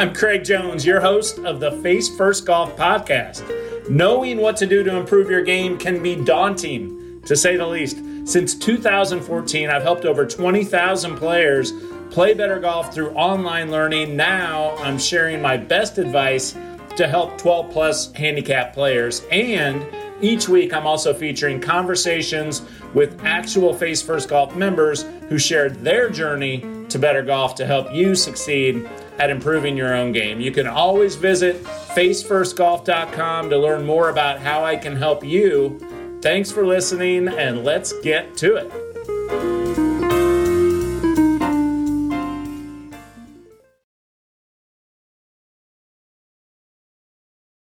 I'm Craig Jones, your host of the Face First Golf podcast. Knowing what to do to improve your game can be daunting, to say the least. Since 2014, I've helped over 20,000 players play better golf through online learning. Now I'm sharing my best advice to help 12 plus handicap players. And each week, I'm also featuring conversations with actual Face First Golf members who shared their journey to better golf to help you succeed at improving your own game. You can always visit facefirstgolf.com to learn more about how I can help you. Thanks for listening, and let's get to it.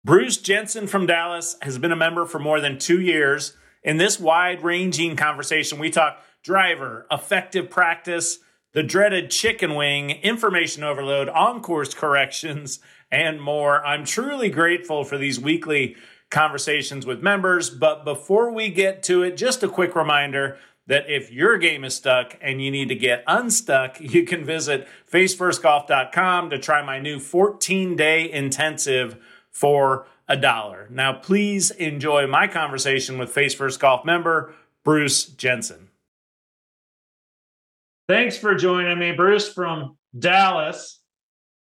Bruce Jensen from Dallas has been a member for more than two years. In this wide ranging conversation, we talk driver, effective practice, the dreaded chicken wing, information overload, on course corrections, and more. I'm truly grateful for these weekly conversations with members. But before we get to it, just a quick reminder that if your game is stuck and you need to get unstuck, you can visit facefirstgolf.com to try my new 14 day intensive for a dollar. Now, please enjoy my conversation with Face First Golf member Bruce Jensen. Thanks for joining me, Bruce from Dallas.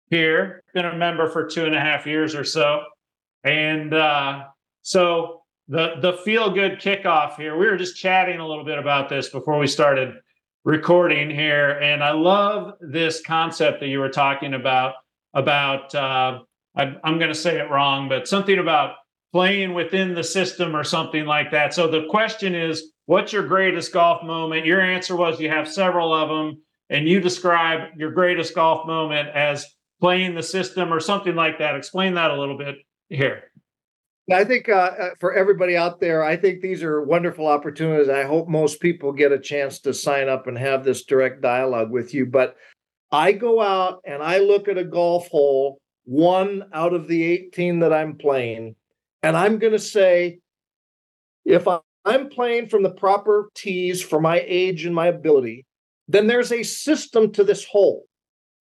Here, been a member for two and a half years or so, and uh, so the the feel good kickoff here. We were just chatting a little bit about this before we started recording here, and I love this concept that you were talking about about uh, I, I'm going to say it wrong, but something about playing within the system or something like that. So the question is, what's your greatest golf moment? Your answer was you have several of them, and you describe your greatest golf moment as playing the system or something like that. Explain that a little bit here. I think uh, uh for everybody out there, I think these are wonderful opportunities. I hope most people get a chance to sign up and have this direct dialogue with you. But I go out and I look at a golf hole one out of the 18 that I'm playing. And I'm going to say, if I'm playing from the proper tees for my age and my ability, then there's a system to this hole.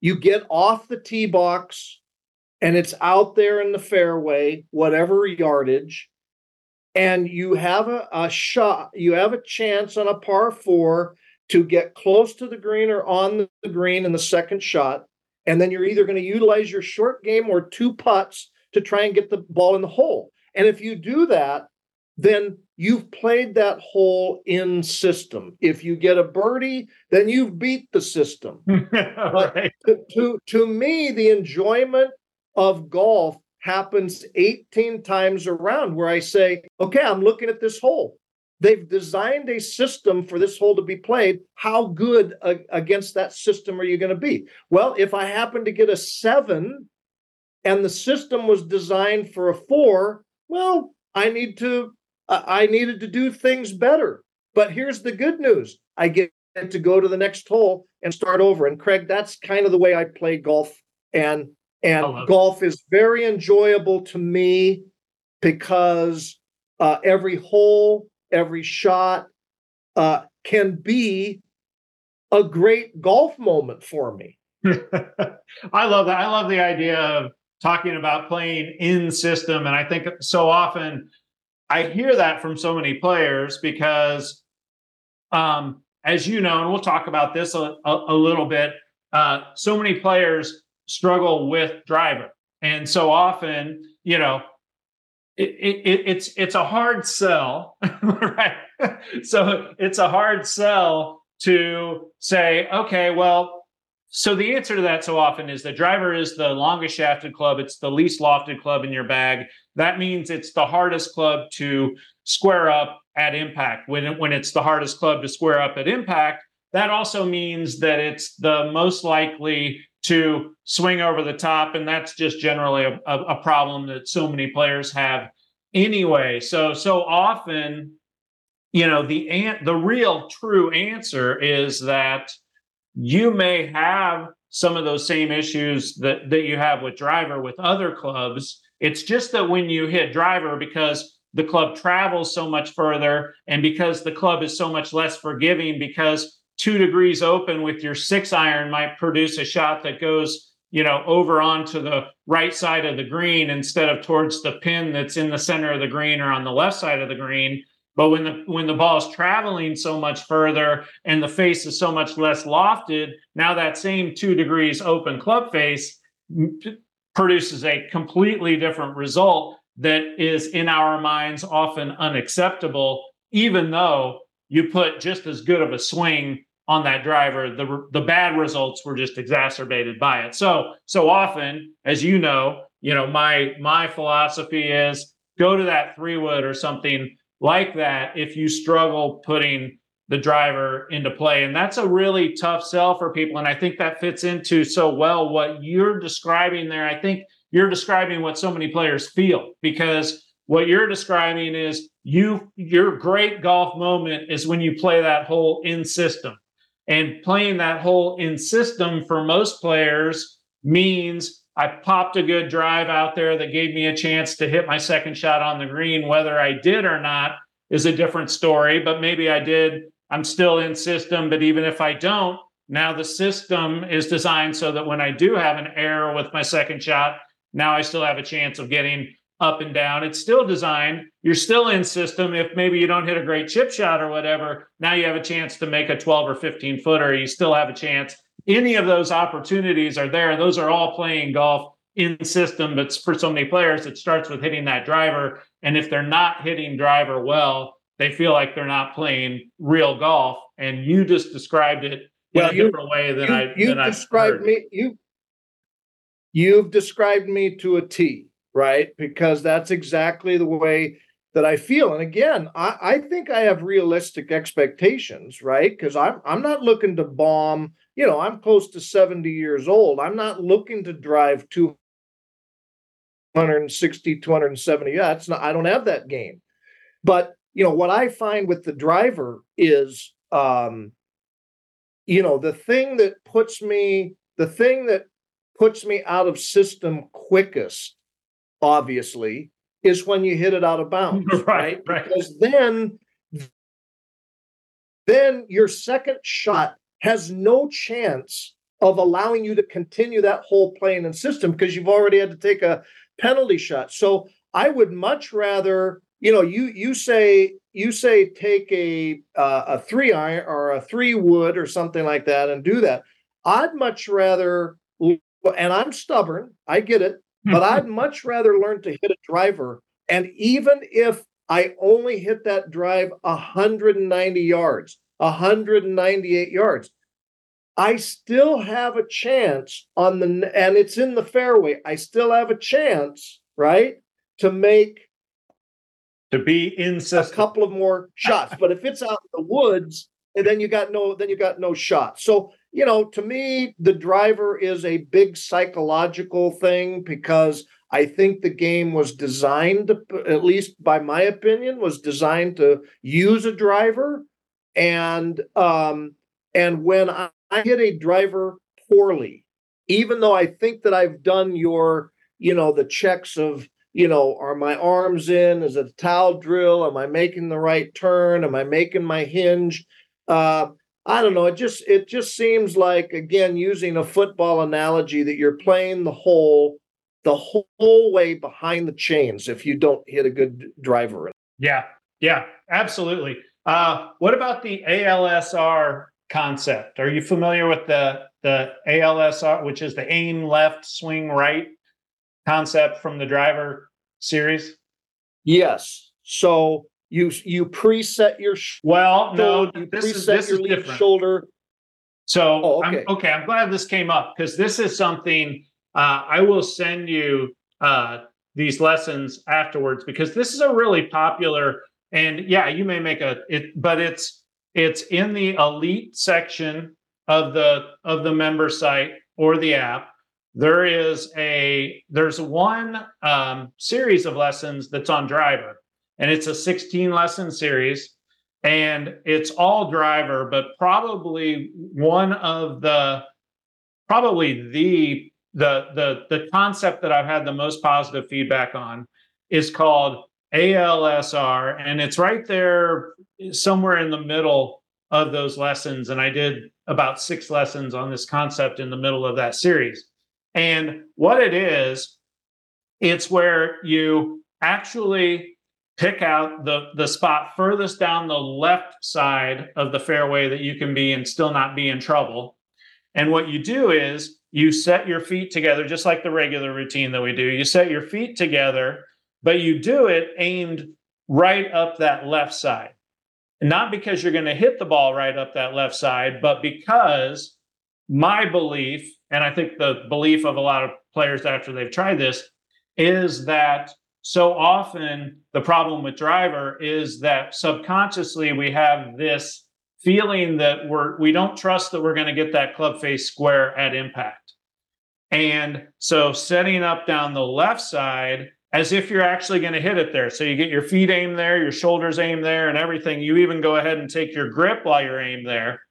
You get off the tee box and it's out there in the fairway, whatever yardage, and you have a, a shot, you have a chance on a par four to get close to the green or on the green in the second shot and then you're either going to utilize your short game or two putts to try and get the ball in the hole. And if you do that, then you've played that hole in system. If you get a birdie, then you've beat the system. right. to, to, to me, the enjoyment of golf happens 18 times around where I say, okay, I'm looking at this hole. They've designed a system for this hole to be played. How good against that system are you going to be? Well, if I happen to get a seven and the system was designed for a four, well, I need to, I needed to do things better. But here's the good news I get to go to the next hole and start over. And Craig, that's kind of the way I play golf. And and golf it. is very enjoyable to me because uh, every hole every shot uh, can be a great golf moment for me. I love that. I love the idea of talking about playing in system. And I think so often I hear that from so many players because, um, as you know, and we'll talk about this a, a, a little bit, uh, so many players struggle with driver. And so often, you know, it, it, it's it's a hard sell, right? so it's a hard sell to say, okay, well, so the answer to that so often is the driver is the longest shafted club, it's the least lofted club in your bag. That means it's the hardest club to square up at impact. When it, when it's the hardest club to square up at impact, that also means that it's the most likely to swing over the top. And that's just generally a, a, problem that so many players have anyway. So, so often, you know, the, an- the real true answer is that you may have some of those same issues that, that you have with driver with other clubs. It's just that when you hit driver, because the club travels so much further and because the club is so much less forgiving because two degrees open with your six iron might produce a shot that goes you know, over onto the right side of the green instead of towards the pin that's in the center of the green or on the left side of the green. But when the when the ball is traveling so much further and the face is so much less lofted, now that same two degrees open club face produces a completely different result that is in our minds often unacceptable, even though you put just as good of a swing on that driver. The the bad results were just exacerbated by it. So so often, as you know, you know my my philosophy is go to that three wood or something like that if you struggle putting the driver into play. And that's a really tough sell for people. And I think that fits into so well what you're describing there. I think you're describing what so many players feel because what you're describing is you your great golf moment is when you play that hole in system. And playing that hole in system for most players means I popped a good drive out there that gave me a chance to hit my second shot on the green. Whether I did or not is a different story, but maybe I did. I'm still in system, but even if I don't, now the system is designed so that when I do have an error with my second shot, now I still have a chance of getting up and down. It's still designed. You're still in system. If maybe you don't hit a great chip shot or whatever, now you have a chance to make a 12 or 15 footer. You still have a chance. Any of those opportunities are there. Those are all playing golf in system. But for so many players, it starts with hitting that driver. And if they're not hitting driver well, they feel like they're not playing real golf. And you just described it well, in a different way than you, I. You than described me. You you've described me to a T right? Because that's exactly the way that I feel. And again, I, I think I have realistic expectations, right? Because I'm I'm not looking to bomb, you know, I'm close to 70 years old. I'm not looking to drive 260, 270. Yeah, it's not, I don't have that game. But you know, what I find with the driver is um, you know, the thing that puts me, the thing that puts me out of system quickest obviously, is when you hit it out of bounds, right? right? Because then, then your second shot has no chance of allowing you to continue that whole plane and system because you've already had to take a penalty shot. So I would much rather, you know, you you say you say take a uh, a three iron or a three wood or something like that and do that. I'd much rather, and I'm stubborn. I get it but I'd much rather learn to hit a driver. And even if I only hit that drive 190 yards, 198 yards, I still have a chance on the, and it's in the fairway. I still have a chance, right, to make to be in a couple of more shots. but if it's out in the woods, and then you got no, then you got no shot. So you know, to me, the driver is a big psychological thing because I think the game was designed, to, at least by my opinion, was designed to use a driver. And um, and when I, I hit a driver poorly, even though I think that I've done your, you know, the checks of, you know, are my arms in? Is it a towel drill? Am I making the right turn? Am I making my hinge? Uh, I don't know. It just it just seems like again using a football analogy that you're playing the hole the whole way behind the chains if you don't hit a good driver. Yeah, yeah, absolutely. Uh, what about the ALSR concept? Are you familiar with the the ALSR, which is the aim left, swing right concept from the driver series? Yes. So you you preset your well no you this is this is different shoulder so oh, okay. I'm, okay i'm glad this came up because this is something uh, i will send you uh, these lessons afterwards because this is a really popular and yeah you may make a it but it's it's in the elite section of the of the member site or the app. There is a there's one um, series of lessons that's on driver and it's a 16 lesson series. And it's all driver but probably one of the probably the the the the concept that i've had the most positive feedback on is called alsr and it's right there somewhere in the middle of those lessons and i did about six lessons on this concept in the middle of that series And what it is, it's where you actually pick out the the spot furthest down the left side of the fairway that you can be and still not be in trouble. And what you do is you set your feet together just like the regular routine that we do. You set your feet together, but you do it aimed right up that left side. Not because you're going to hit the ball right up that left side, but because my belief, and I think the belief of a lot of players after they've tried this, is that so often the problem with driver is that subconsciously we have this feeling that we're we don't trust that we're going to get that club face square at impact and so setting up down the left side as if you're actually going to hit it there so you get your feet aimed there your shoulders aimed there and everything you even go ahead and take your grip while you're aimed there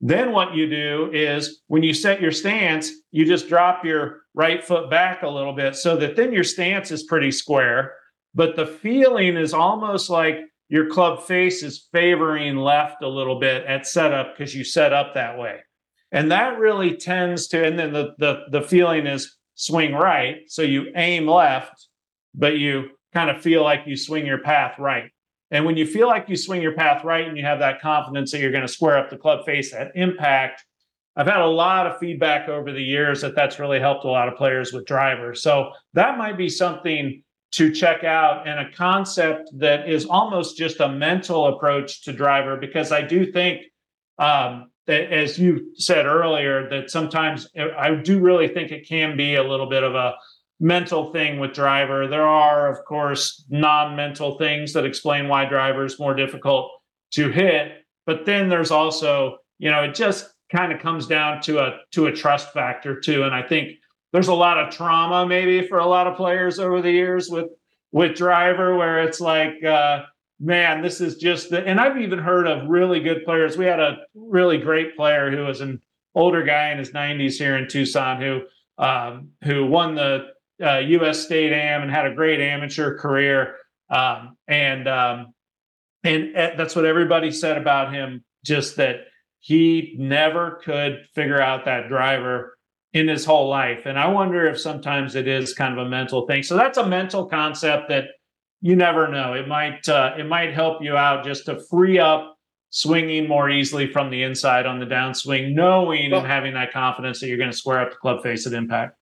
then what you do is when you set your stance, you just drop your right foot back a little bit so that then your stance is pretty square. But the feeling is almost like your club face is favoring left a little bit at setup because you set up that way. And that really tends to, and then the, the, the feeling is swing right. So you aim left, but you kind of feel like you swing your path right. And when you feel like you swing your path right and you have that confidence that you're going to square up the club face at impact, I've had a lot of feedback over the years that that's really helped a lot of players with drivers. So that might be something to check out and a concept that is almost just a mental approach to driver because I do think um, as you said earlier, that sometimes I do really think it can be a little bit of a mental thing with driver. There are, of course, non-mental things that explain why driver is more difficult to hit. But then there's also, you know, it just kind of comes down to a to a trust factor too. And I think there's a lot of trauma maybe for a lot of players over the years with with driver where it's like uh man this is just the and i've even heard of really good players we had a really great player who was an older guy in his 90s here in tucson who um, who won the uh, U.S. State Am and had a great amateur career. Um, and um, and uh, that's what everybody said about him. Just that he never could figure out that driver in his whole life. And I wonder if sometimes it is kind of a mental thing. So that's a mental concept that you never know. It might uh, it might help you out just to free up swinging more easily from the inside on the downswing, knowing well, and having that confidence that you're going to square up the club face at impact.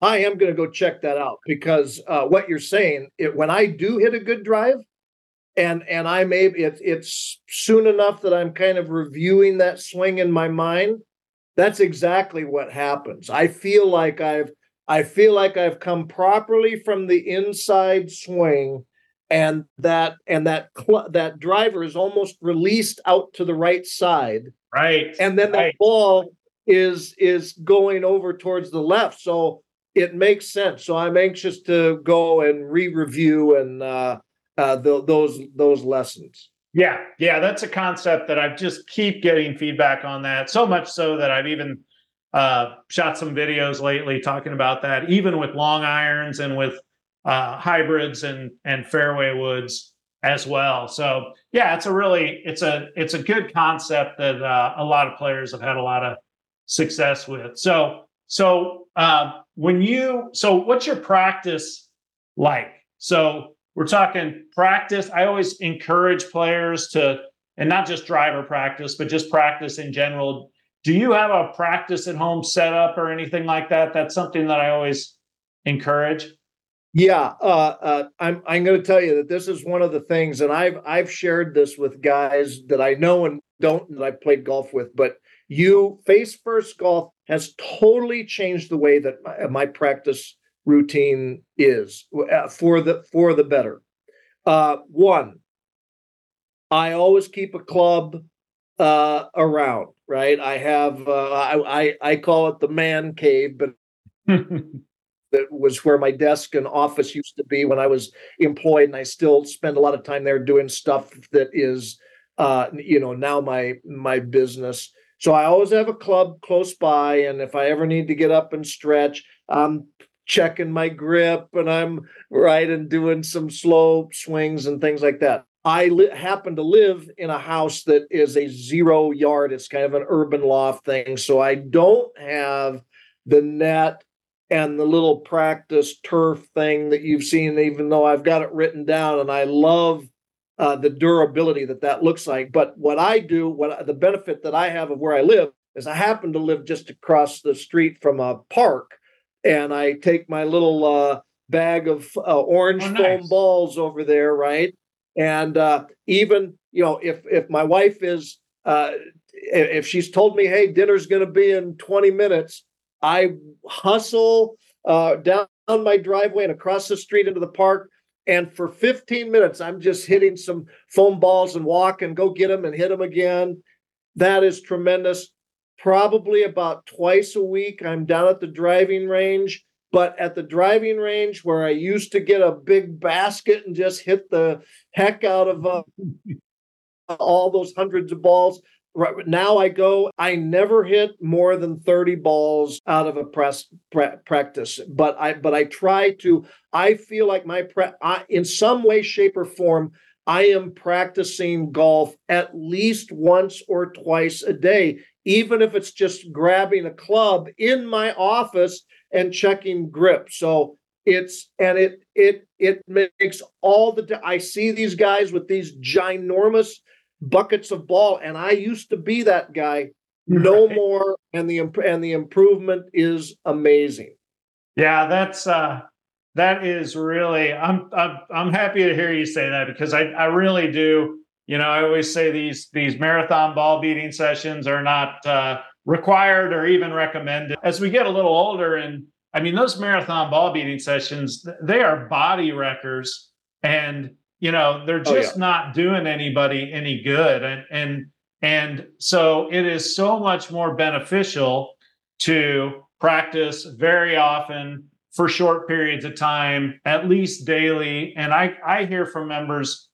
I am going to go check that out because uh, what you're saying, it, when I do hit a good drive, and and I may it, it's soon enough that I'm kind of reviewing that swing in my mind. That's exactly what happens. I feel like I've I feel like I've come properly from the inside swing, and that and that cl- that driver is almost released out to the right side. Right. And then right. that ball is is going over towards the left. So it makes sense. So I'm anxious to go and re-review and uh, uh, the, those those lessons. Yeah, yeah, that's a concept that I just keep getting feedback on that. So much so that I've even uh, shot some videos lately talking about that, even with long irons and with uh, hybrids and and fairway woods as well. So yeah, it's a really it's a it's a good concept that uh, a lot of players have had a lot of success with. So so uh, when you so what's your practice like? So we're talking practice. I always encourage players to, and not just driver practice, but just practice in general. Do you have a practice at home setup or anything like that? That's something that I always encourage. Yeah, uh, uh, I'm I'm going to tell you that this is one of the things, and I've I've shared this with guys that I know and don't that I've played golf with, but you face first golf has totally changed the way that my, my practice routine is uh, for the for the better. Uh, one, I always keep a club uh, around. Right, I have uh, I, I I call it the man cave, but that was where my desk and office used to be when I was employed, and I still spend a lot of time there doing stuff that is, uh, you know, now my my business. So I always have a club close by, and if I ever need to get up and stretch, I'm checking my grip and I'm right and doing some slow swings and things like that. I li- happen to live in a house that is a zero yard. It's kind of an urban loft thing, so I don't have the net, and the little practice turf thing that you've seen, even though I've got it written down and I love uh, the durability that that looks like. But what I do, what the benefit that I have of where I live is I happen to live just across the street from a park, and I take my little uh, bag of uh, orange oh, nice. foam balls over there, right? And uh, even you know, if if my wife is uh, if she's told me, hey, dinner's going to be in 20 minutes, I hustle uh, down my driveway and across the street into the park. And for 15 minutes, I'm just hitting some foam balls and walk and go get them and hit them again. That is tremendous. Probably about twice a week, I'm down at the driving range. But at the driving range where I used to get a big basket and just hit the heck out of uh, all those hundreds of balls, Right now, I go. I never hit more than thirty balls out of a press pra- practice, but I but I try to. I feel like my pre- I, in some way, shape, or form, I am practicing golf at least once or twice a day, even if it's just grabbing a club in my office and checking grip. So it's and it it it makes all the. I see these guys with these ginormous buckets of ball. And I used to be that guy. No right. more, and the and the improvement is amazing. Yeah, that's uh, that is really. I'm I'm I'm happy to hear you say that because I I really do. You know, I always say these these marathon ball beating sessions are not uh, required or even recommended. As we get a little older, and I mean those marathon ball beating sessions, they are body wreckers, and you know they're just oh, yeah. not doing anybody any good. And and and so it is so much more beneficial to practice very often for short periods of time at least daily. And i i hear from members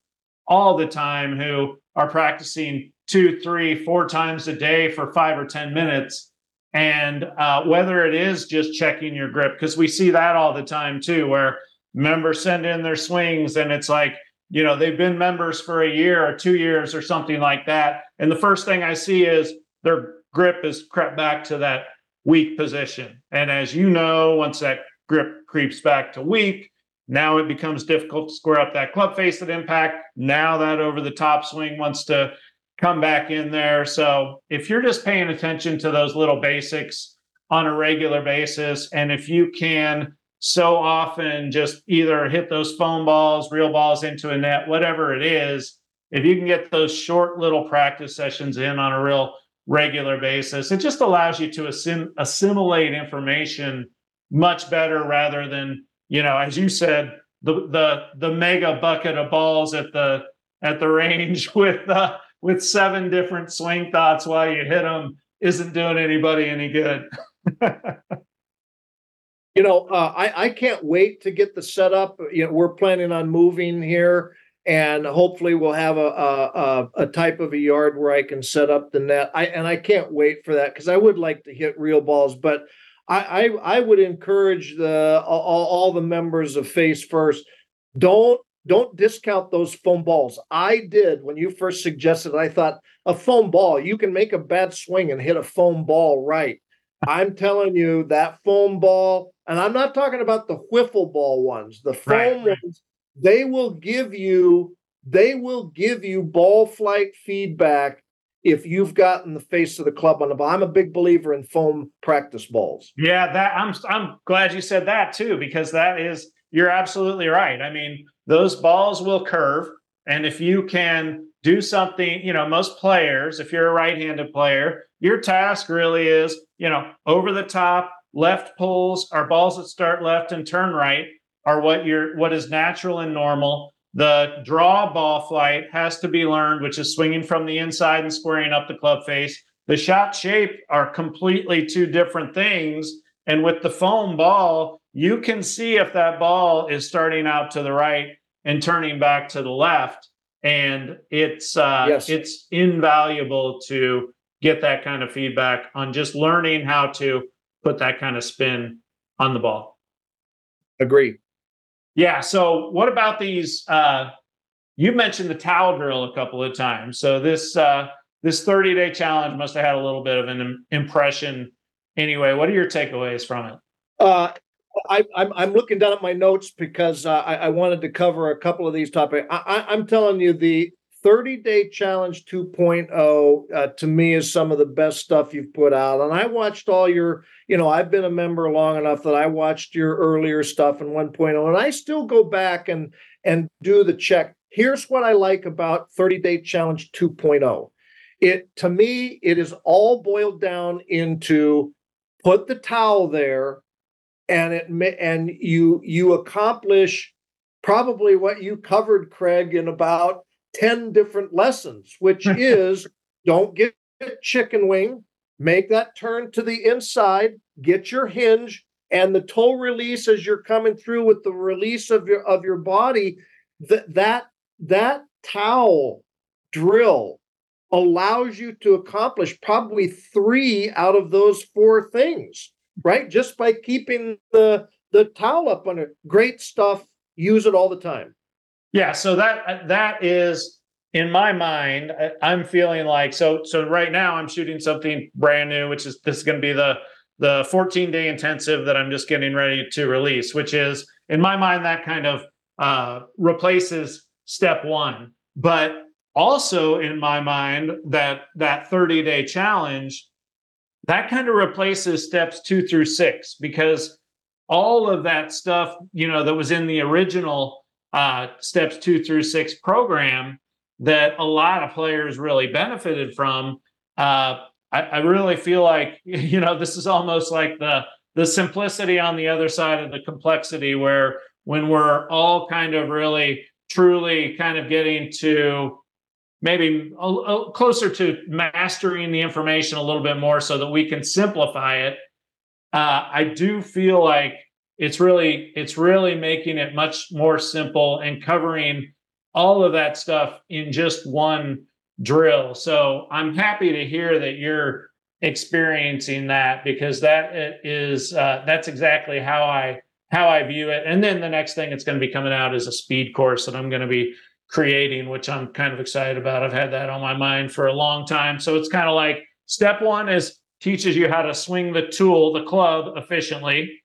all the time who are practicing two three four times a day for five or ten minutes. And uh, whether it is just checking your grip because we see that all the time too where members send in their swings and it's like you know they've been members for a year or two years or something like that. And the first thing i see is their grip is crept back to that weak position. And as you know once that grip creeps back to weak now it becomes difficult to square up that club face at impact. Now that over the top swing wants to come back in there. So if you're just paying attention to those little basics on a regular basis and if you can so often just either hit those foam balls, real balls into a net, whatever it is. If you can get those short little practice sessions in on a real regular basis, it just allows you to assim- assimilate information much better rather than, you know, as you said, the the the mega bucket of balls at the at the range with uh, with seven different swing thoughts while you hit them isn't doing anybody any good. you know, uh, I I can't wait to get the setup. You know, we're planning on moving here, and hopefully we'll have a a, a type of a yard where I can set up the net. I and I can't wait for that because I would like to hit real balls, but. I, I, I would encourage the all, all the members of Face First don't don't discount those foam balls. I did when you first suggested. I thought a foam ball, you can make a bad swing and hit a foam ball right. I'm telling you that foam ball and I'm not talking about the wiffle ball ones, the foam right, ones. They will give you they will give you ball flight feedback if you've gotten the face of the club on the ball. I'm a big believer in foam practice balls. Yeah, that I'm I'm glad you said that too because that is you're absolutely right. I mean, those balls will curve and if you can do something, you know, most players, if you're a right-handed player, your task really is, you know, over the top left pulls are balls that start left and turn right are what you're what is natural and normal. The draw ball flight has to be learned which is swinging from the inside and squaring up the club face. The shot shape are completely two different things. And with the foam ball you can see if that ball is starting out to the right and turning back to the left. And it's uh, yes. it's invaluable to get that kind of feedback on just learning how to put that kind of spin on the ball. Agree. Yeah. So, what about these? Uh, you mentioned the towel drill a couple of times. So this uh, this 30 day challenge must have had a little bit of an impression anyway, what are your takeaways from it? Uh, I, I'm, I'm looking down at my notes because uh, I, I, wanted to cover a couple of these topics. I, am telling you, the 30 day challenge 2.0 uh, to me is some of the best stuff you've put out. And I watched all your, you know, I've been a member long enough that I watched your earlier stuff in 1.0, and I still go back and and do the check. Here's what I like about 30 day challenge 2.0. It to me, it is all boiled down into put the towel there and it and you you accomplish probably what you covered craig in about 10 different lessons which is don't get chicken wing make that turn to the inside get your hinge and the toe release as you're coming through with the release of your of your body that that that towel drill allows you to accomplish probably three out of those four things right? Just by keeping the the towel up on it. Great stuff. Use it all the time. Yeah. So that that is in my mind. I'm feeling like so. So right now I'm shooting something brand new, which is this is going to be the the 14 day intensive that I'm just getting ready to release, which is in my mind that kind of uh, replaces step one, but also in my mind that that 30 day challenge that kind of replaces steps two through six because all of that stuff, you know, that was in the original uh, steps two through six program that a lot of players really benefited from. Uh, I, I really feel like, you know, this is almost like the the simplicity on the other side of the complexity where when we're all kind of really truly kind of getting to maybe a, a closer to mastering the information a little bit more so that we can simplify it uh, i do feel like it's really it's really making it much more simple and covering all of that stuff in just one drill so i'm happy to hear that you're experiencing that because that is uh, that's exactly how i how i view it and then the next thing that's going to be coming out is a speed course that i'm going to be creating, which I'm kind of excited about. I've had that on my mind for a long time. So it's kind of like step one is teaches you how to swing the tool, the club efficiently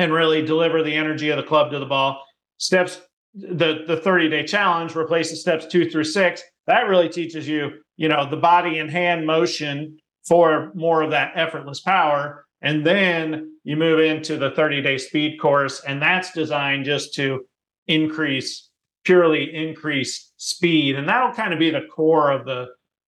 and really deliver the energy of the club to the ball. Steps the the 30 day challenge replaces steps two through six. That really teaches you, you know, the body and hand motion for more of that effortless power. And then you move into the 30 day speed course, and that's designed just to increase purely increase speed and that'll kind of be the core of the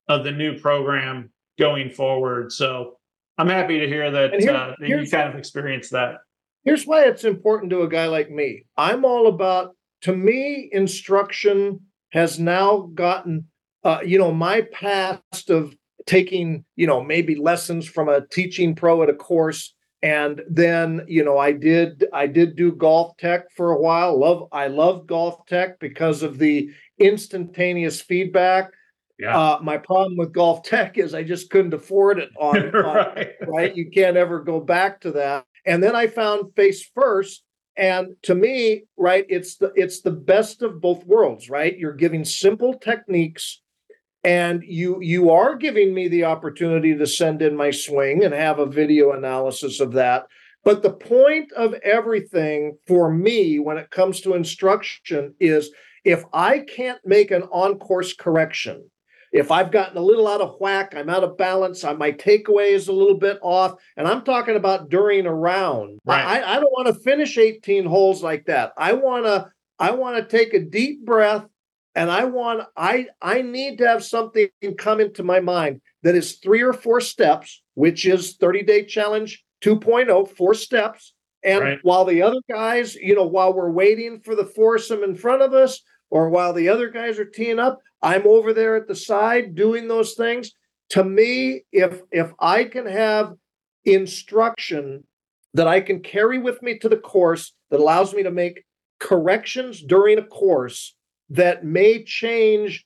of the new program going forward so i'm happy to hear that, here, uh, that you kind of experienced that here's why it's important to a guy like me. I'm all about to me instruction has now gotten uh, you know my past of taking you know maybe lessons from a teaching pro at a course and then you know i did i did do GolfTEC for a while. Love i love GolfTEC because of the instantaneous feedback. Yeah. Uh, my problem with GolfTEC is i just couldn't afford it on, right. on right? You can't ever go back to that and then i found face first. And to me right it's the it's the best of both worlds right? You're giving simple techniques and you you are giving me the opportunity to send in my swing and have a video analysis of that. But the point of everything for me when it comes to instruction is if i can't make an on course correction if I've gotten a little out of whack, I'm out of balance, my takeaway is a little bit off, and I'm talking about during a round. Right. I, I don't want to finish 18 holes like that. I want to I want to take a deep breath and i want i i need to have something come into my mind that is three or four steps which is 30 day challenge 2.0 four steps and right. while the other guys you know while we're waiting for the foursome in front of us or while the other guys are teeing up i'm over there at the side doing those things. To me if if i can have instruction that i can carry with me to the course that allows me to make corrections during a course that may change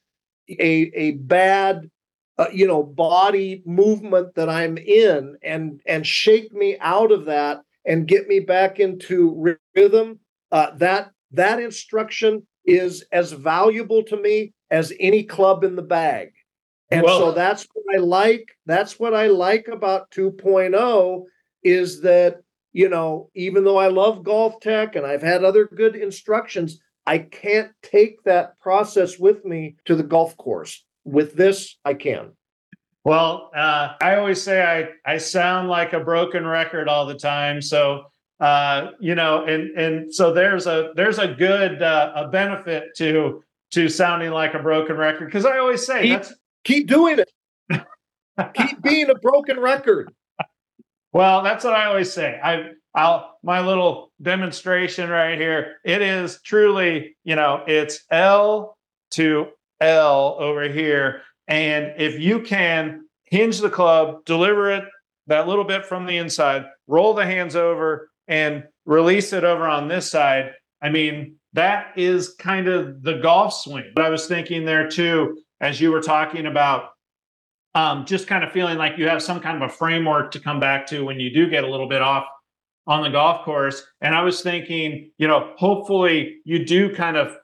a a bad uh, you know body movement that i'm in and and shake me out of that and get me back into rhythm uh, that that instruction is as valuable to me as any club in the bag And well, so that's what I like. That's what I like about 2.0 is that, you know, even though I love GolfTEC and I've had other good instructions, I can't take that process with me to the golf course. With this, I can. Well, uh, I always say I, I sound like a broken record all the time. So, uh, you know, and and so there's a there's a good uh, a benefit to to sounding like a broken record because I always say keep, that's keep doing it. keep being a broken record. Well, that's what I always say. I I'll my little demonstration right here. It is truly, you know, it's L to L over here. And if you can hinge the club, deliver it that little bit from the inside, roll the hands over, and release it over on this side. I mean, that is kind of the golf swing. But I was thinking there too, as you were talking about um, just kind of feeling like you have some kind of a framework to come back to when you do get a little bit off on the golf course. And I was thinking, you know, hopefully you do kind of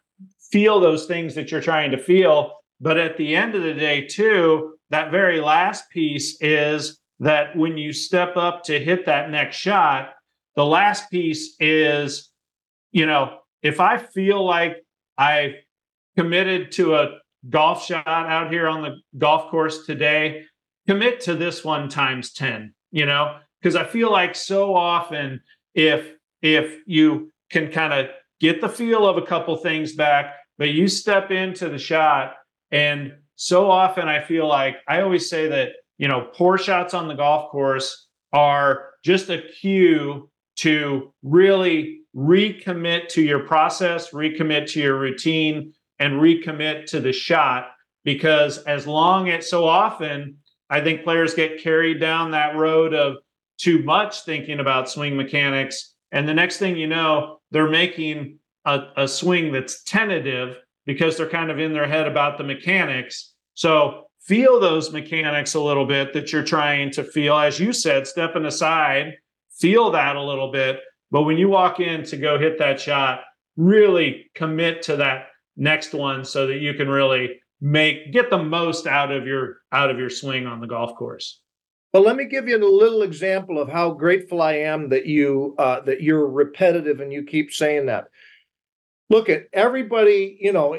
feel those things that you're trying to feel. But at the end of the day, too, that very last piece is that when you step up to hit that next shot, the last piece is, you know, if I feel like I committed to a golf shot out here on the golf course today, commit to this one times 10, you know, because I feel like so often if if you can kind of get the feel of a couple things back, but you step into the shot and so often I feel like I always say that, you know, poor shots on the golf course are just a cue to really recommit to your process, recommit to your routine, and recommit to the shot. Because as long as so often, I think players get carried down that road of too much thinking about swing mechanics. And the next thing you know, they're making a, a swing that's tentative because they're kind of in their head about the mechanics. So feel those mechanics a little bit that you're trying to feel. As you said, stepping aside, feel that a little bit. But when you walk in to go hit that shot, really commit to that next one so that you can really make get the most out of your out of your swing on the golf course. Well, let me give you a little example of how grateful I am that you uh, that you're repetitive and you keep saying that. Look at everybody, you know,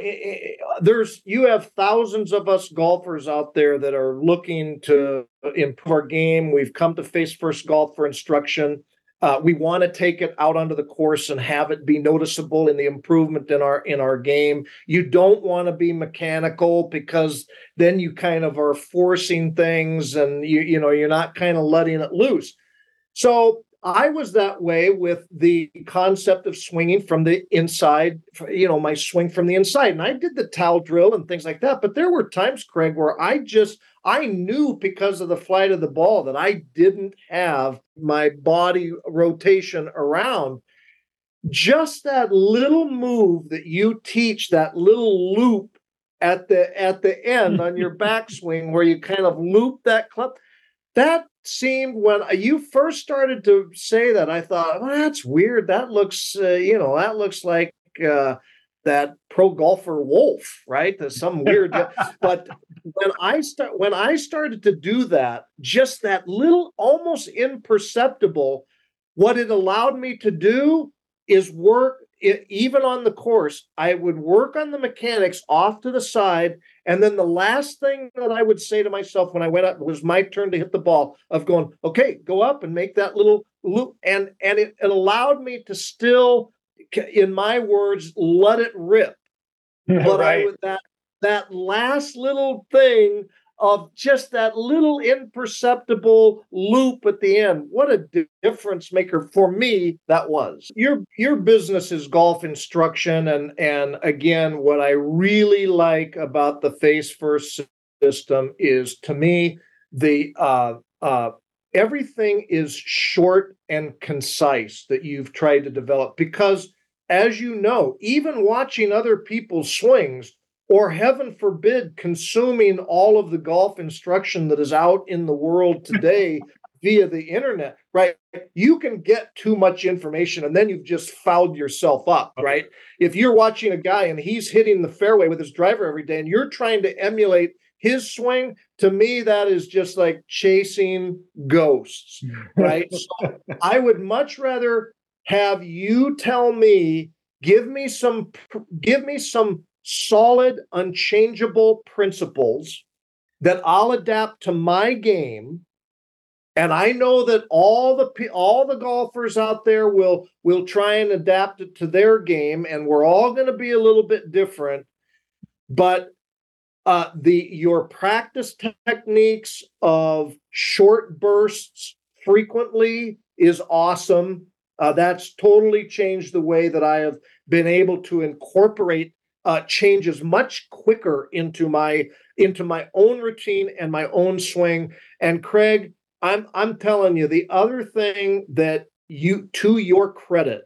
there's you have thousands of us golfers out there that are looking to improve our game. We've come to Face First Golf for instruction. Uh, we want to take it out onto the course and have it be noticeable in the improvement in our in our game. You don't want to be mechanical because then you kind of are forcing things and you you know you're not kind of letting it loose. So I was that way with the concept of swinging from the inside, you know, my swing from the inside. And I did the towel drill and things like that. But there were times, Craig, where I just, I knew because of the flight of the ball that I didn't have my body rotation around. Just that little move that you teach, that little loop at the at the end on your backswing where you kind of loop that club that seemed when you first started to say that, I thought, well, that's weird. That looks, uh, you know, that looks like uh, that pro golfer Wolff, right? There's some weird. but when I start, when I started to do that, just that little, almost imperceptible, what it allowed me to do is work it, even on the course, I would work on the mechanics off to the side. And then the last thing that I would say to myself when I went up was my turn to hit the ball of going, okay, go up and make that little loop. And, and it, it allowed me to still, in my words, let it rip. but right. I would, that, that last little thing of just that little imperceptible loop at the end. What a difference maker for me that was. Your your business is golf instruction and and again what I really like about the face first system is to me the uh uh everything is short and concise that you've tried to develop because as you know even watching other people's swings or heaven forbid, consuming all of the golf instruction that is out in the world today via the internet, right? You can get too much information and then you've just fouled yourself up, right? If you're watching a guy and he's hitting the fairway with his driver every day and you're trying to emulate his swing to me that is just like chasing ghosts right so i would much rather have you tell me give me some give me some solid unchangeable principles that i'll adapt to my game and i know that all the all the golfers out there will will try and adapt it to their game and we're all going to be a little bit different but uh, the your practice techniques of short bursts frequently is awesome. Uh, that's totally changed the way that I have been able to incorporate uh, changes much quicker into my into my own routine and my own swing. And Craig, I'm I'm telling you, the other thing that you to your credit,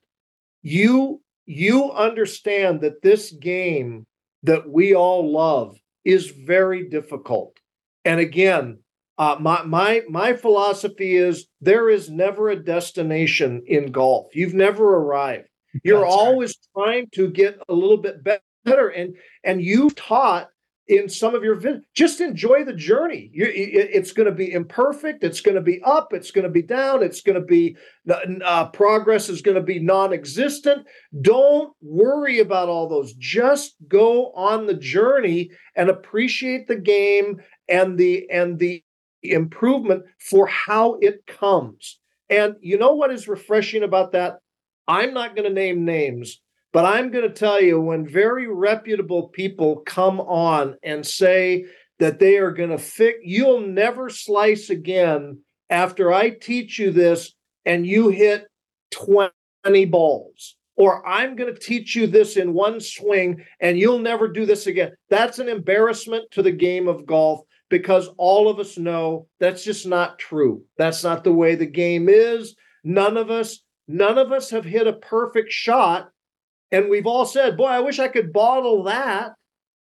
you you understand that this game that we all love is very difficult. And again, uh, my my my philosophy is there is never a destination in golf. You've never arrived. You're That's always right. trying to get a little bit better, and and you've taught in some of your videos. Just enjoy the journey. You, it's going to be imperfect. It's going to be up. It's going to be down. It's going to be uh, progress is going to be non-existent. Don't worry about all those. Just go on the journey and appreciate the game and the and the improvement for how it comes. And you know what is refreshing about that? I'm not going to name names, but I'm going to tell you when very reputable people come on and say that they are going to fix, you'll never slice again after I teach you this and you hit 20 balls. Or I'm going to teach you this in one swing and you'll never do this again. That's an embarrassment to the game of golf because all of us know that's just not true. That's not the way the game is. None of us, none of us have hit a perfect shot and we've all said, boy, I wish I could bottle that.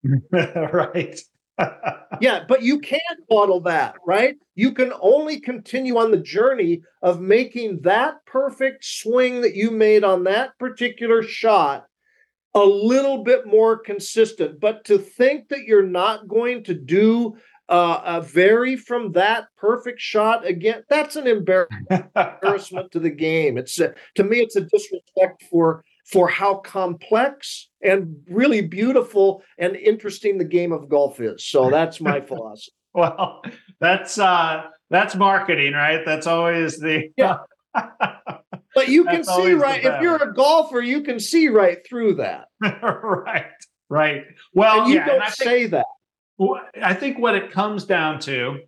right. yeah, but you can't bottle that, right? You can only continue on the journey of making that perfect swing that you made on that particular shot a little bit more consistent. But to think that you're not going to do uh, uh, vary from that perfect shot again, that's an embarrassment to the game. It's a, to me, it's a disrespect for for how complex and really beautiful and interesting the game of golf is. So that's my philosophy. well, that's uh that's marketing, right? That's always the yeah. but you can see right if you're a golfer, you can see right through that. right. Right. Well, and you yeah, don't say think, that. Well, I think what it comes down to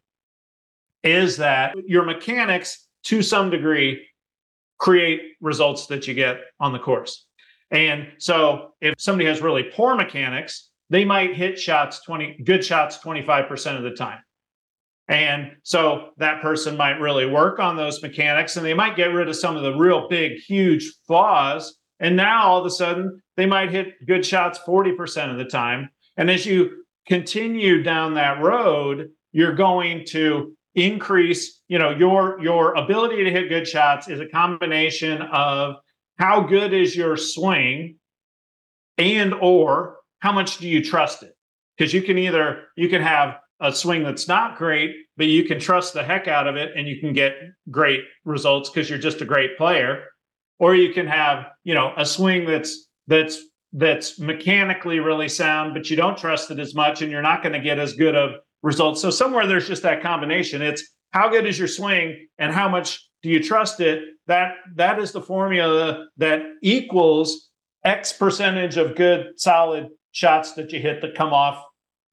is that your mechanics, to some degree, create results that you get on the course. And so if somebody has really poor mechanics, they might hit shots 20 good shots 25% of the time. And so that person might really work on those mechanics and they might get rid of some of the real big, huge flaws. And now all of a sudden they might hit good shots 40% of the time. And as you continue down that road, you're going to increase, you know, your your ability to hit good shots is a combination of how good is your swing? And or how much do you trust it? Because you can either you can have a swing that's not great but you can trust the heck out of it and you can get great results because you're just a great player. Or you can have you know a swing that's that's that's mechanically really sound but you don't trust it as much and you're not going to get as good of results. So somewhere there's just that combination. It's how good is your swing and how much do you trust it? That that is the formula that equals x percentage of good solid shots that you hit that come off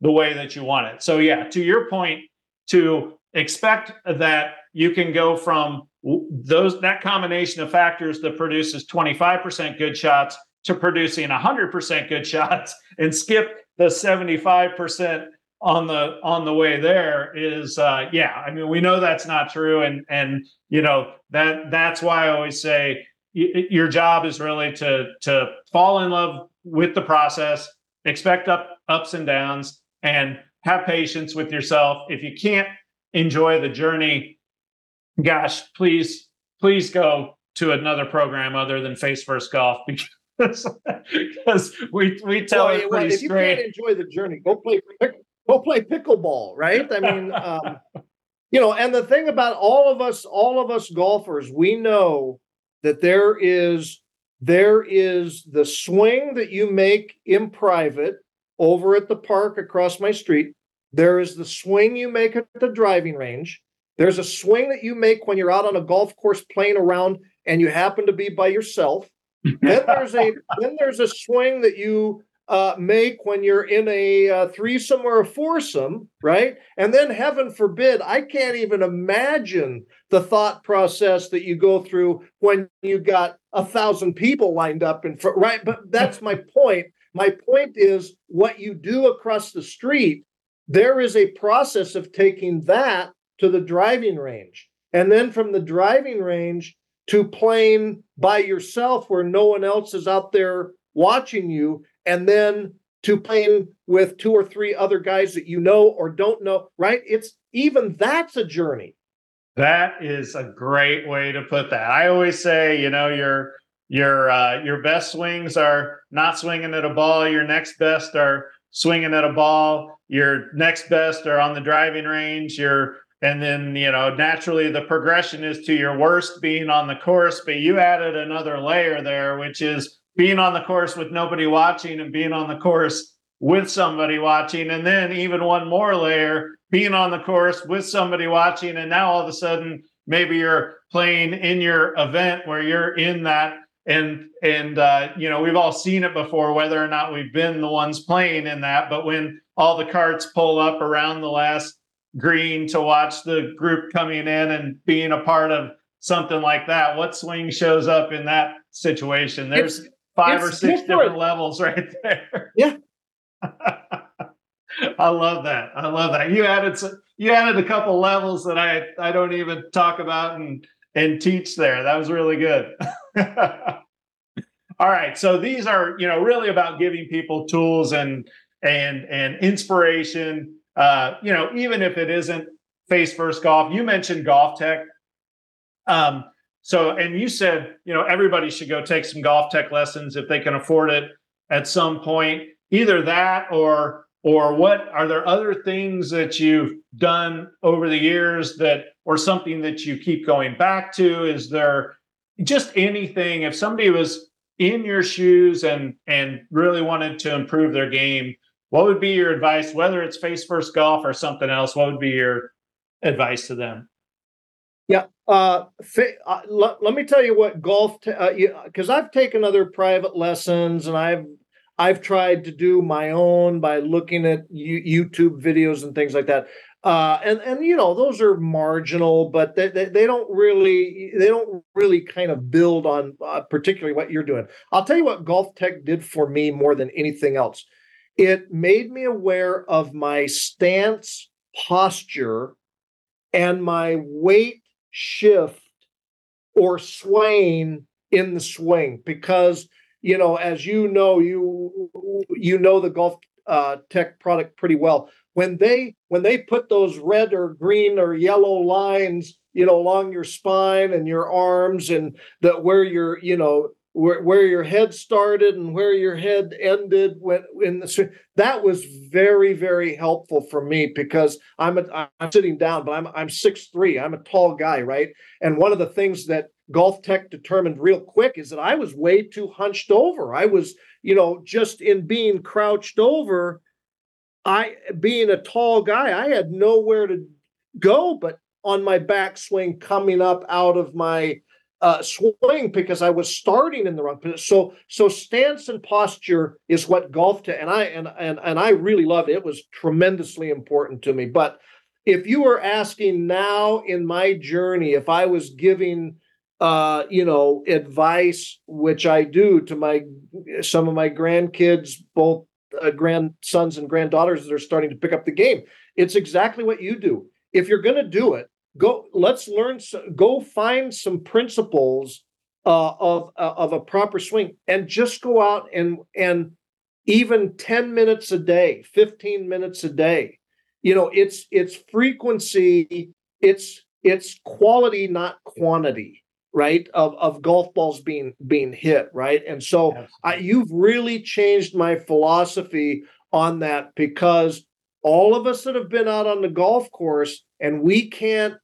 the way that you want it. So yeah to your point to expect that you can go from those that combination of factors that produces 25% good shots to producing 100% good shots and skip the 75% on the on the way there is uh yeah i mean we know that's not true. And and you know that that's why i always say y- your job is really to to fall in love with the process expect up ups and downs and have patience with yourself. If you can't enjoy the journey gosh please please go to another program other than face first golf because because we we tell well, it pretty if straight. you can't enjoy the journey go play go play pickleball, right? I mean, um, you know, and the thing about all of us, all of us golfers, we know that there is there is the swing that you make in private over at the park across my street. There is the swing you make at the driving range. There's a swing that you make when you're out on a golf course playing around and you happen to be by yourself. then there's a then there's a swing that you uh, make when you're in a uh, threesome or a foursome, right? And then, heaven forbid, I can't even imagine the thought process that you go through when you got a thousand people lined up in front, right? But that's my point. My point is what you do across the street. There is a process of taking that to the driving range, and then from the driving range to playing by yourself where no one else is out there watching you and then to playing with two or three other guys that you know or don't know, right? It's even that's a journey. That is a great way to put that. I always say, you know, your your uh, your best swings are not swinging at a ball. Your next best are swinging at a ball. Your next best are on the driving range. Your and then you know naturally the progression is to your worst being on the course. But you added another layer there, which is being on the course with nobody watching and being on the course with somebody watching. And then even one more layer, being on the course with somebody watching. And now all of a sudden, maybe you're playing in your event where you're in that and and uh, you know we've all seen it before whether or not we've been the ones playing in that but when all the carts pull up around the last green to watch the group coming in and being a part of something like that what swing shows up in that situation there's it's, five it's or six different, different levels right there. Yeah. I love that. I love that. You added some, you added a couple levels that I I don't even talk about and and teach there. That was really good. All right. So these are, you know, really about giving people tools and and and inspiration. Uh, you know, even if it isn't face first golf. You mentioned GolfTEC. Um, so, and you said, you know, everybody should go take some GolfTEC lessons if they can afford it at some point. Either that or or what are there other things that you've done over the years that or something that you keep going back to? Is there just anything if somebody was in your shoes and and really wanted to improve their game, what would be your advice whether it's face first golf or something else? What would be your advice to them? Yeah. Uh, uh, l- let me tell you what golf, because uh, I've taken other private lessons and I've I've tried to do my own by looking at U- YouTube videos and things like that. Uh, and and you know those are marginal, but they, they, they don't really they don't really kind of build on uh, particularly what you're doing. I'll tell you what GolfTEC did for me more than anything else. It made me aware of my stance, posture, and my weight shift or swaying in the swing because you know as you know you you know the golf uh, tech product pretty well. When they when they put those red or green or yellow lines you know along your spine and your arms and that where you're you know where, where your head started and where your head ended when in the that was very very helpful for me because I'm a, I'm sitting down but I'm I'm 6'3 I'm a tall guy right? And one of the things that GolfTEC determined real quick is that I was way too hunched over. I was you know just in being crouched over I being a tall guy I had nowhere to go but on my backswing coming up out of my uh, swing because I was starting in the wrong position. So so stance and posture is what golf to and I and and and I really loved it. It was tremendously important to me. But if you were asking now in my journey, if I was giving uh, you know, advice, which I do to my some of my grandkids, both uh, grandsons and granddaughters that are starting to pick up the game. It's exactly what you do. If you're going to do it, go let's learn go find some principles uh, of uh, of a proper swing and just go out and and even 10 minutes a day 15 minutes a day. You know it's it's frequency it's it's quality not quantity right of of golf balls being being hit right? And so I, you've really changed my philosophy on that because all of us that have been out on the golf course and we can't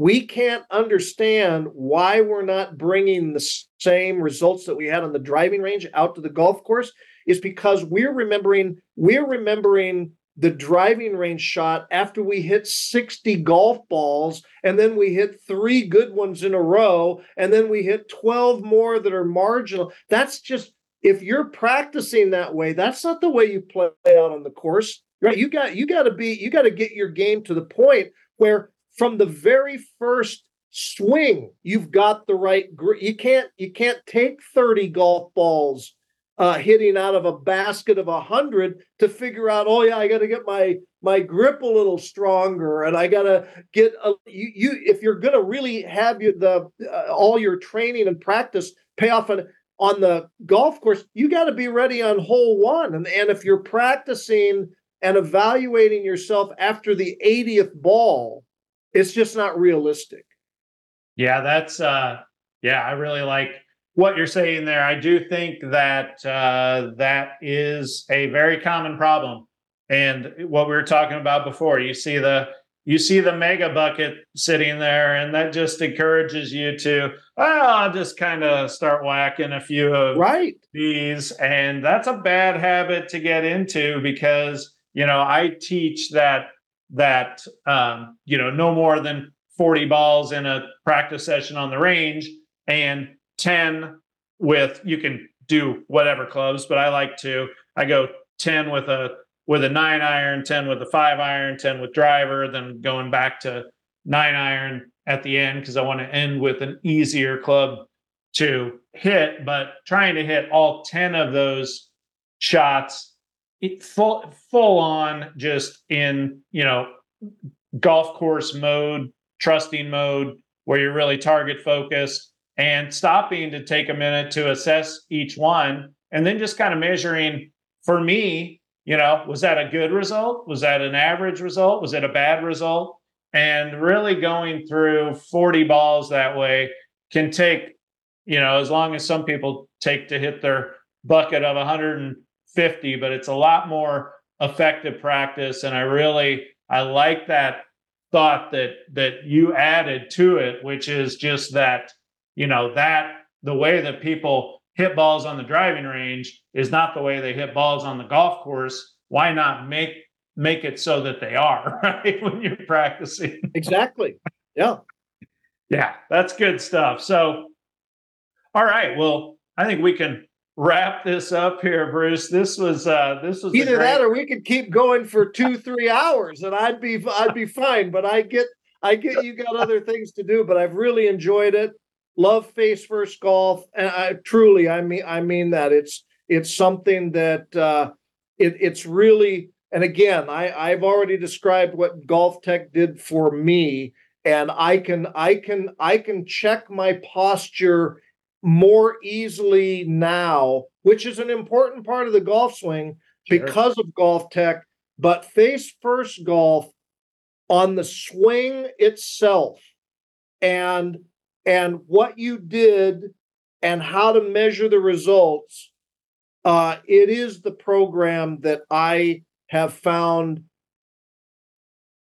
we can't understand why we're not bringing the same results that we had on the driving range out to the golf course is because we're remembering we're remembering the driving range shot after we hit 60 golf balls and then we hit three good ones in a row and then we hit 12 more that are marginal. That's just if you're practicing that way that's not the way you play out on the course. Right? You got you got to be you got to get your game to the point where from the very first swing you've got the right grip you can't you can't take 30 golf balls uh, hitting out of a basket of a hundred to figure out, oh yeah, I got to get my my grip a little stronger, and I got to get a, you, you. If you're going to really have you, the uh, all your training and practice pay off on on the golf course, you got to be ready on hole one, and and if you're practicing and evaluating yourself after the 80th ball, it's just not realistic. Yeah, that's uh yeah, I really like what you're saying there. I do think that uh, that is a very common problem. And what we were talking about before, you see the you see the mega bucket sitting there, and that just encourages you to, oh, I'll just kind of start whacking a few of right these, and that's a bad habit to get into because you know I teach that that um, you know no more than 40 balls in a practice session on the range, and 10 with you can do whatever clubs, but I like to I go 10 with a with a 9 iron, 10 with a 5 iron, 10 with driver, then going back to 9 iron at the end because I want to end with an easier club to hit, but trying to hit all 10 of those shots it full full on just in, you know, golf course mode, trusting mode where you're really target focused and stopping to take a minute to assess each one and then just kind of measuring. For me you know was that a good result? Was that an average result? Was it a bad result? And really going through 40 balls that way can take you know as long as some people take to hit their bucket of 150 but it's a lot more effective practice. And i really i like that thought that that you added to it which is just that you know that the way that people hit balls on the driving range is not the way they hit balls on the golf course. Why not make make it so that they are right when you're practicing? Exactly. Yeah. Yeah that's good stuff. So all right well i think we can wrap this up here bruce. This was uh this was either great... that or we could keep going for two three hours and i'd be i'd be fine but i get i get you got other things to do but i've really enjoyed it. Love face first golf and i truly i mean i mean that. It's it's something that uh it, it's really and again i i've already described what GolfTEC did for me and i can i can i can check my posture more easily now which is an important part of the golf swing sure. because of GolfTEC. but face first golf on the swing itself and and what you did and how to measure the results, uh, it is the program that I have found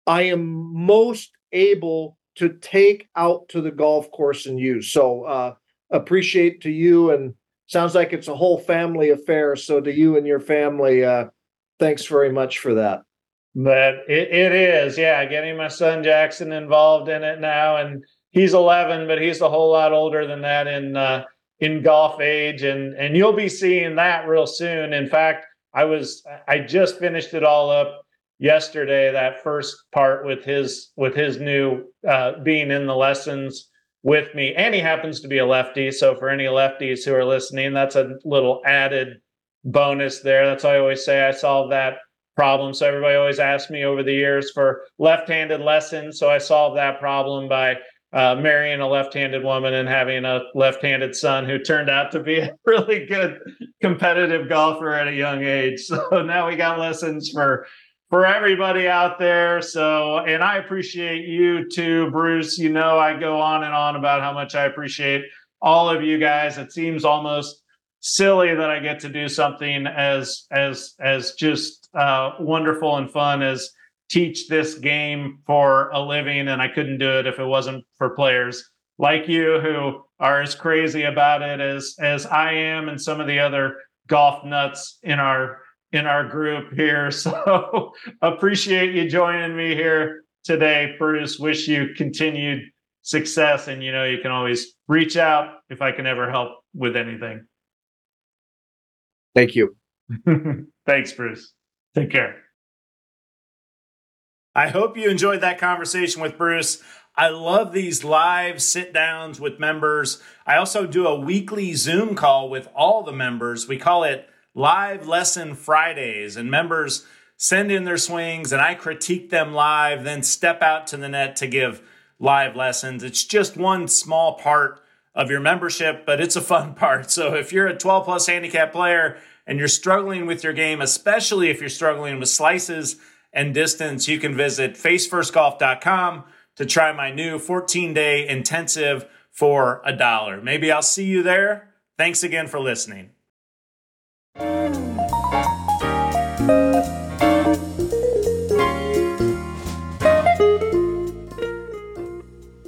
I am most able to take out to the golf course and use. So uh, appreciate to you and sounds like it's a whole family affair. So to you and your family, uh, thanks very much for that. But it, it is, yeah, getting my son Jackson involved in it now and he's 11, but he's a whole lot older than that in uh, in golf age, and and you'll be seeing that real soon. In fact, I was I just finished it all up yesterday. That first part with his with his new uh, being in the lessons with me, and he happens to be a lefty. So for any lefties who are listening, that's a little added bonus there. That's why I always say I solved that problem. So everybody always asks me over the years for left-handed lessons. So I solved that problem by uh, marrying a left-handed woman and having a left-handed son who turned out to be a really good competitive golfer at a young age. So now we got lessons for for everybody out there. So, and I appreciate you too, Bruce. You know, I go on and on about how much I appreciate all of you guys. It seems almost silly that I get to do something as as as just uh, wonderful and fun as teach this game for a living, and I couldn't do it if it wasn't for players like you who are as crazy about it as as I am, and some of the other golf nuts in our in our group here. So appreciate you joining me here today, Bruce. Wish you continued success, and you know you can always reach out if I can ever help with anything. Thank you. Thanks, Bruce. Take care. I hope you enjoyed that conversation with Bruce. I love these live sit downs with members. I also do a weekly Zoom call with all the members. We call it Live Lesson Fridays, and members send in their swings and I critique them live, then step out to the net to give live lessons. It's just one small part of your membership, but it's a fun part. So if you're a 12 plus handicap player and you're struggling with your game, especially if you're struggling with slices and distance, you can visit facefirstgolf.com to try my new 14 day intensive for a dollar. Maybe I'll see you there. Thanks again for listening.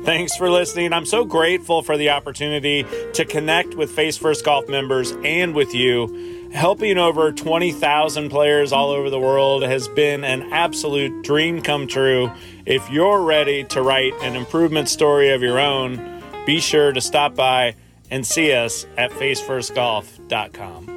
Thanks for listening. I'm so grateful for the opportunity to connect with Face First Golf members and with you. Helping over 20,000 players all over the world has been an absolute dream come true. If you're ready to write an improvement story of your own, be sure to stop by and see us at facefirstgolf.com.